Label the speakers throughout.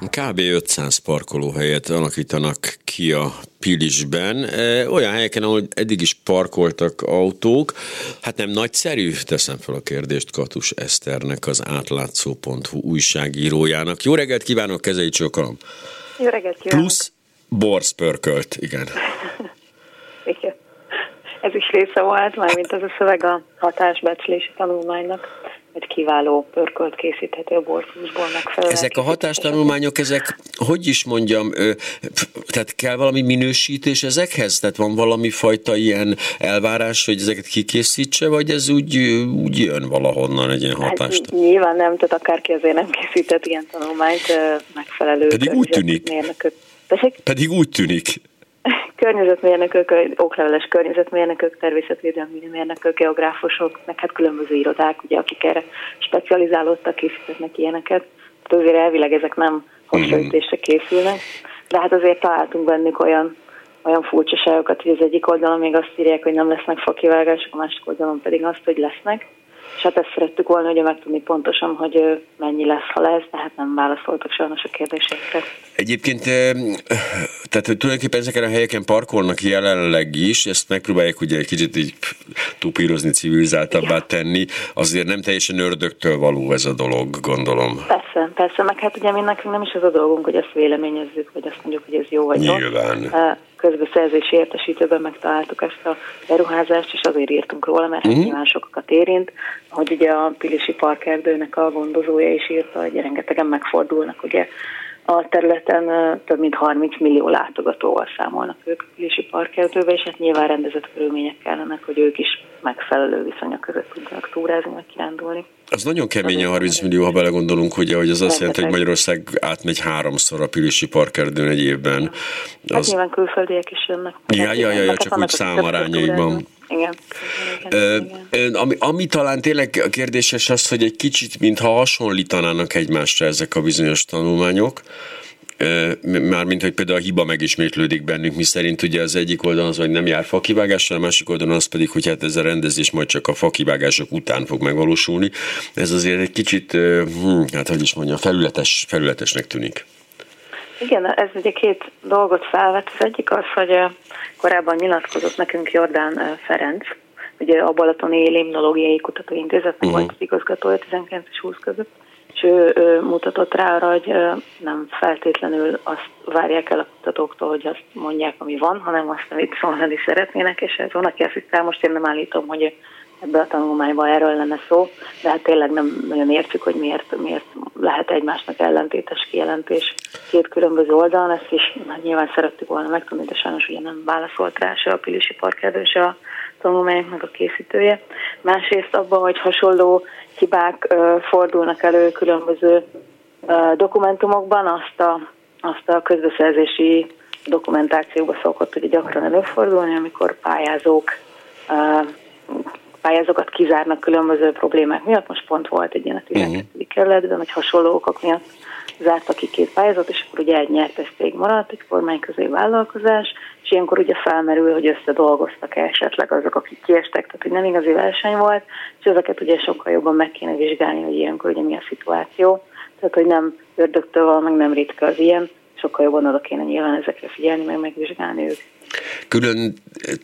Speaker 1: Kb. 500 parkolóhelyet alakítanak ki a Pilisben, e, olyan helyeken, ahol eddig is parkoltak autók. Hát nem nagyszerű? Teszem fel a kérdést Katus Eszternek, az átlátszó.hu újságírójának. Jó reggelt kívánok, kezei csokolom!
Speaker 2: Jó reggelt kívánok!
Speaker 1: Plusz borszpörkölt, igen.
Speaker 2: igen. Ez is része volt, mármint az a szöveg a hatásbecslési tanulmánynak kiváló pörkölt készíthető a borfúsból megfelelően.
Speaker 1: Ezek a hatástanulmányok, ezek, hogy is mondjam, tehát kell valami minősítés ezekhez? Tehát van valami fajta ilyen elvárás, hogy ezeket kikészítse, vagy ez úgy, úgy jön valahonnan egy ilyen hát hatást?
Speaker 2: Hát, nyilván nem, tehát akárki azért nem készített ilyen tanulmányt megfelelő
Speaker 1: Pedig úgy tűnik. Pedig úgy tűnik
Speaker 2: környezetmérnökök, okleveles környezetmérnökök, természetvédelmi mérnökök, geográfusok, meg hát különböző irodák, ugye, akik erre specializálódtak, készítetnek ilyeneket. Tehát azért elvileg ezek nem hasonlítésre készülnek, de hát azért találtunk bennük olyan olyan furcsaságokat, hogy az egyik oldalon még azt írják, hogy nem lesznek fakivágások, a másik oldalon pedig azt, hogy lesznek. És hát ezt szerettük volna ugye megtudni pontosan, hogy mennyi lesz, ha lesz, tehát nem válaszoltak sajnos a kérdésekre.
Speaker 1: Egyébként, tehát tulajdonképpen ezeken a helyeken parkolnak jelenleg is, ezt megpróbálják ugye egy kicsit így tupírozni, civilizáltabbá tenni, azért nem teljesen ördögtől való ez a dolog, gondolom.
Speaker 2: Persze, persze, meg hát ugye mi nekünk nem is az a dolgunk, hogy ezt véleményezzük, vagy azt mondjuk, hogy ez jó vagy
Speaker 1: Nyilván.
Speaker 2: rossz közbeszerzési értesítőben megtaláltuk ezt a beruházást, és azért írtunk róla, mert uh-huh. nyilván sokakat érint, hogy ugye a Pilisi Parkerdőnek a gondozója is írta, hogy rengetegen megfordulnak ugye a területen több mint 30 millió látogatóval számolnak ők a Pilisi Parkerdőbe, és hát nyilván rendezett körülmények kellenek, hogy ők is megfelelő viszonyok között tudjanak túrázni, vagy kirándulni.
Speaker 1: Az nagyon kemény a 30 millió, ha belegondolunk, hogy az azt jelenti, hogy Magyarország átmegy háromszor a Pilisi Parkerdőn egy évben. Hát
Speaker 2: az... Hát nyilván külföldiek is jönnek.
Speaker 1: Ja, ja, ja, ja csak úgy számarányaiban.
Speaker 2: Igen.
Speaker 1: igen, igen. Ami, ami talán tényleg kérdéses az, hogy egy kicsit, mintha hasonlítanának egymásra ezek a bizonyos tanulmányok, mármint, hogy például a hiba megismétlődik bennünk, mi szerint ugye az egyik oldalon az, hogy nem jár fakivágásra, a másik oldalon az pedig, hogy hát ez a rendezés majd csak a fakivágások után fog megvalósulni. Ez azért egy kicsit, hm, hát hogy is mondjam, felületes, felületesnek tűnik.
Speaker 2: Igen, ez ugye két dolgot felvet. Az egyik az, hogy korábban nyilatkozott nekünk Jordán Ferenc, ugye a Balatoni Limnológiai Kutatóintézetnek uh-huh. volt az igazgatója 19 és 20 között, és ő, ő mutatott rá arra, hogy nem feltétlenül azt várják el a kutatóktól, hogy azt mondják, ami van, hanem azt, amit szólni szeretnének, és ez van, aki azt hiszem, most én nem állítom, hogy ebbe a tanulmányban erről lenne szó, de hát tényleg nem nagyon értjük, hogy miért, miért lehet egymásnak ellentétes kijelentés két különböző oldalon, ezt is hát nyilván szerettük volna megtudni, de sajnos ugye nem válaszolt rá se a Pilisi Parkerdő, se a tanulmányoknak a készítője. Másrészt abban, hogy hasonló hibák fordulnak elő különböző dokumentumokban, azt a, azt a közbeszerzési dokumentációba szokott hogy gyakran előfordulni, amikor pályázók pályázókat kizárnak különböző problémák miatt. Most pont volt egy ilyen a 12. Uh-huh. kerületben, hogy hasonló okok miatt zártak ki két pályázat, és akkor ugye egy nyertes cég maradt, egy kormányközé vállalkozás, és ilyenkor ugye felmerül, hogy összedolgoztak -e esetleg azok, akik kiestek, tehát hogy nem igazi verseny volt, és ezeket ugye sokkal jobban meg kéne vizsgálni, hogy ilyenkor ugye mi a szituáció. Tehát, hogy nem ördögtől van, meg nem ritka az ilyen, sokkal jobban oda kéne nyilván ezekre figyelni, meg megvizsgálni őket.
Speaker 1: Külön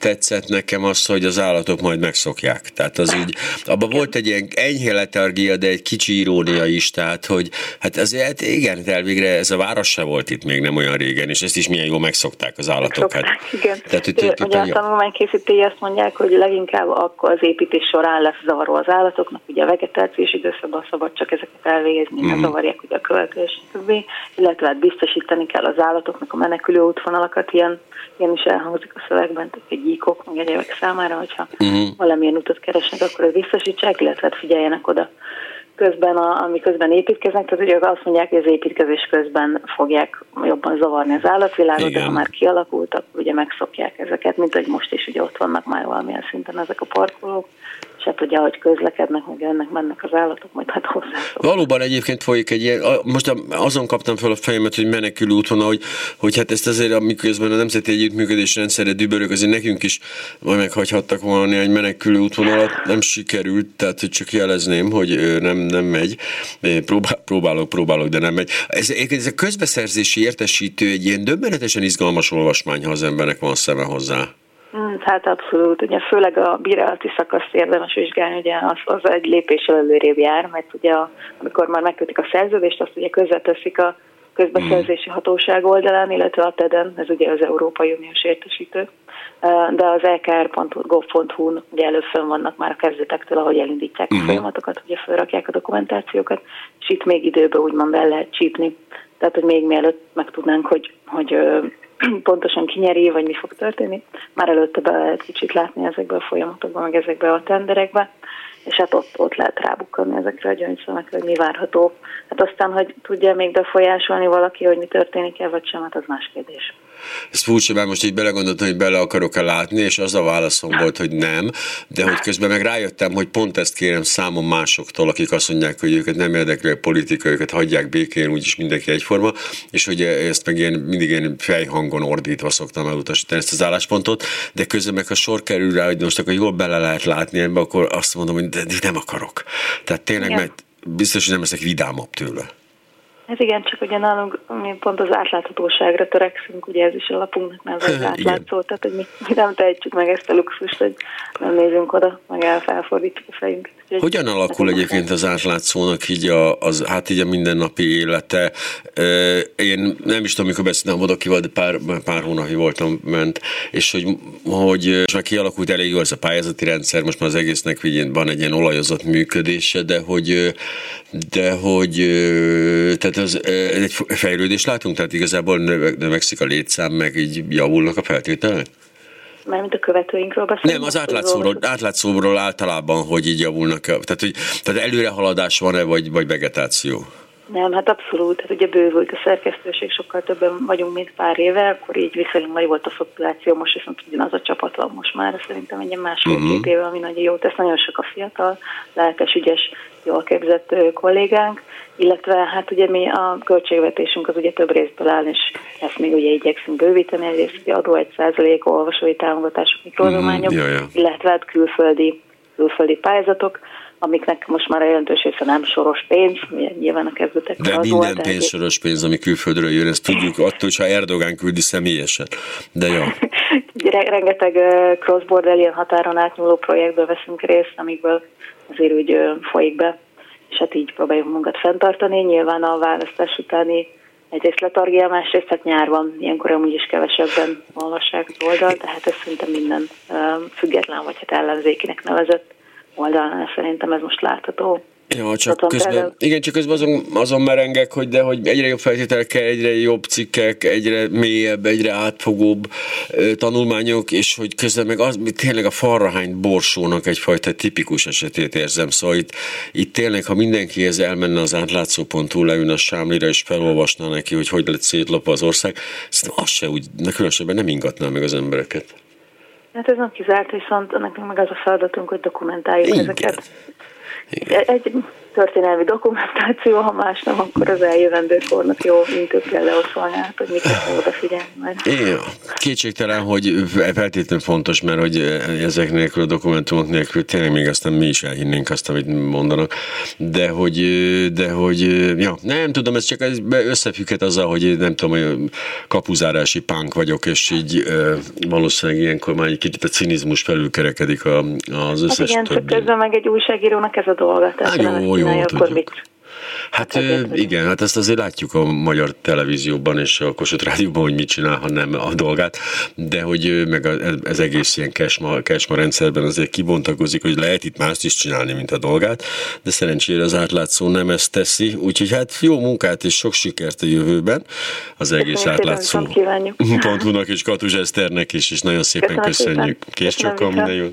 Speaker 1: tetszett nekem az, hogy az állatok majd megszokják. Tehát az így, abban volt egy ilyen enyhe letargia, de egy kicsi irónia is, tehát hogy hát azért igen, elvégre ez a város se volt itt még nem olyan régen, és ezt is milyen jól megszokták az állatok.
Speaker 2: Hát, igen. Tehát, hogy, hogy, ugye a tanulmánykészítői azt mondják, hogy leginkább akkor az építés során lesz zavaró az állatoknak, ugye a vegetációs időszakban szabad csak ezeket elvégezni, mm. hmm zavarják ugye a költés, illetve hát biztosítani kell az állatoknak a menekülő útvonalakat ilyen ilyen is elhangzik a szövegben, tehát egy gyíkok, meg egyébek számára, hogyha uh-huh. valamilyen utat keresnek, akkor ezt biztosítsák, illetve hát figyeljenek oda közben, a, ami közben építkeznek, tehát ugye azt mondják, hogy az építkezés közben fogják jobban zavarni az állatvilágot, Igen. de ha már kialakultak, ugye megszokják ezeket, mint hogy most is ugye ott vannak már valamilyen szinten ezek a parkolók, se tudja, hogy közlekednek, meg jönnek, mennek az állatok, majd hát hozzá.
Speaker 1: Valóban egyébként folyik egy ilyen, most azon kaptam fel a fejemet, hogy menekülő úton, hogy, hogy hát ezt azért, amiközben a Nemzeti Együttműködés rendszerre dübörök, azért nekünk is majd meghagyhattak volna egy menekülő útvonalat, nem sikerült, tehát hogy csak jelezném, hogy nem, nem megy. Próbál, próbálok, próbálok, de nem megy. Ez, ez a közbeszerzési értesítő egy ilyen döbbenetesen izgalmas olvasmány, ha az embernek van szeme hozzá.
Speaker 2: Hmm, hát abszolút, ugye főleg a bírálati szakaszt érdemes vizsgálni, ugye az, az egy lépés előrébb jár, mert ugye a, amikor már megkötik a szerződést, azt ugye közveteszik a közbeszerzési hmm. hatóság oldalán, illetve a TEDen, ez ugye az Európai Uniós értesítő, de az lkr.gov.hu-n ugye először vannak már a kezdetektől, ahogy elindítják a hmm. folyamatokat, ugye felrakják a dokumentációkat, és itt még időben úgymond el lehet csípni. Tehát, hogy még mielőtt megtudnánk, hogy, hogy pontosan kinyeri, vagy mi fog történni. Már előtte be lehet kicsit látni ezekbe a folyamatokban, meg ezekbe a tenderekbe, és hát ott, ott lehet rábukkanni ezekre a gyöngyszemekre, hogy mi várható. Hát aztán, hogy tudja még befolyásolni valaki, hogy mi történik el, vagy sem, hát az más kérdés.
Speaker 1: Ez furcsa, mert most így belegondoltam, hogy bele akarok-e látni, és az a válaszom volt, hogy nem, de hogy közben meg rájöttem, hogy pont ezt kérem számon másoktól, akik azt mondják, hogy őket nem érdekli a politika, őket hagyják békén, úgyis mindenki egyforma, és hogy ezt meg ilyen, mindig ilyen fejhangon ordítva szoktam elutasítani ezt az álláspontot, de közben meg a sor kerül rá, hogy most akkor jól bele lehet látni ebbe, akkor azt mondom, hogy de, de nem akarok. Tehát tényleg, mert biztos, hogy nem leszek vidámabb tőle.
Speaker 2: Ez igen, csak ugye nálunk mi pont az átláthatóságra törekszünk, ugye ez is a lapunknak nem az átlátszó, tehát hogy mi, mi nem tehetjük meg ezt a luxust, hogy nem nézünk oda, meg elfelfordítjuk a fejünket.
Speaker 1: Hogyan alakul egyébként az átlátszónak így a, az, hát így a mindennapi élete? Én nem is tudom, mikor beszéltem oda kival, de pár, pár hónapig voltam ment, és hogy, hogy most már kialakult elég jó ez a pályázati rendszer, most már az egésznek van egy ilyen olajozott működése, de hogy, de hogy tehát az, egy fejlődést látunk, tehát igazából növekszik a létszám, meg így javulnak a feltételek?
Speaker 2: Mármint a követőinkről beszélünk?
Speaker 1: Nem, az átlátszóról, átlátszóról általában, hogy így javulnak. Tehát, hogy, tehát előrehaladás van-e, vagy, vagy vegetáció?
Speaker 2: Nem, hát abszolút. Hát ugye bővült a szerkesztőség, sokkal többen vagyunk, mint pár éve, akkor így viszonylag nagy volt a fluktuáció, most viszont ugyanaz a csapat van most már, szerintem egy másfél-két uh-huh. éve, ami nagyon jó tesz, nagyon sok a fiatal, lelkes, ügyes, jól képzett kollégánk, illetve hát ugye mi a költségvetésünk az ugye több részből áll, és ezt még ugye igyekszünk bővíteni, egyrészt ugye adó egy százalék, olvasói támogatások, mikroadományok, uh-huh. illetve hát külföldi, külföldi pályázatok, amiknek most már a jelentős része nem soros pénz, nyilván a kezdetek
Speaker 1: De az minden volt, pénz soros pénz, ami külföldről jön, ezt tudjuk attól, hogyha Erdogán küldi személyesen. De jó.
Speaker 2: Rengeteg cross-border ilyen határon átnyúló projektből veszünk részt, amikből azért úgy folyik be, és hát így próbáljuk munkat fenntartani. Nyilván a választás utáni egyrészt letargia, másrészt hát nyár van, ilyenkor amúgy is kevesebben olvassák az oldalt, tehát ez szerintem minden független vagy hát ellenzékinek nevezett oldalán szerintem ez most látható.
Speaker 1: Ja, csak közben, igen, csak közben azon, azon merengek, hogy de hogy egyre jobb feltételekkel, egyre jobb cikkek, egyre mélyebb, egyre átfogóbb ö, tanulmányok, és hogy közben meg az, tényleg a farrahány borsónak egyfajta tipikus esetét érzem. Szóval itt, itt tényleg, ha mindenki ez elmenne az átlátszó.hu, leülne a sámlira, és felolvasná neki, hogy hogy lett szétlopva az ország, szerintem az se úgy, különösebben nem ingatná meg az embereket.
Speaker 2: Hát ez nem kizárt, viszont nekünk meg az a feladatunk, hogy dokumentáljuk Igen. ezeket. Igen. Egy történelmi dokumentáció, ha más nem, akkor az eljövendő kornak jó intőkkel leoszolni át, hogy mit kell odafigyelni majd.
Speaker 1: Igen, kétségtelen, hogy feltétlenül fontos, mert hogy ezek nélkül a dokumentumok nélkül tényleg még aztán mi is elhinnénk azt, amit mondanak, de hogy, de hogy ja, nem tudom, ez csak összefügghet azzal, hogy nem tudom, hogy kapuzárási pánk vagyok, és így valószínűleg ilyenkor már egy kicsit a cinizmus felülkerekedik az összes
Speaker 2: hát igen, többi. közben meg egy újságírónak ez a dolga.
Speaker 1: Tehát hát jó, jó, tudjuk. akkor mit? Hát igen, hát ezt azért látjuk a magyar televízióban és a Kossuth Rádióban, hogy mit csinál, ha nem a dolgát, de hogy meg ez egész ilyen kesma, kesma rendszerben azért kibontakozik, hogy lehet itt mást is csinálni, mint a dolgát, de szerencsére az átlátszó nem ezt teszi, úgyhogy hát jó munkát és sok sikert a jövőben az egész átlátszó pontúnak és Katus Eszternek is, és nagyon szépen köszönjük. Kész csak minden jó.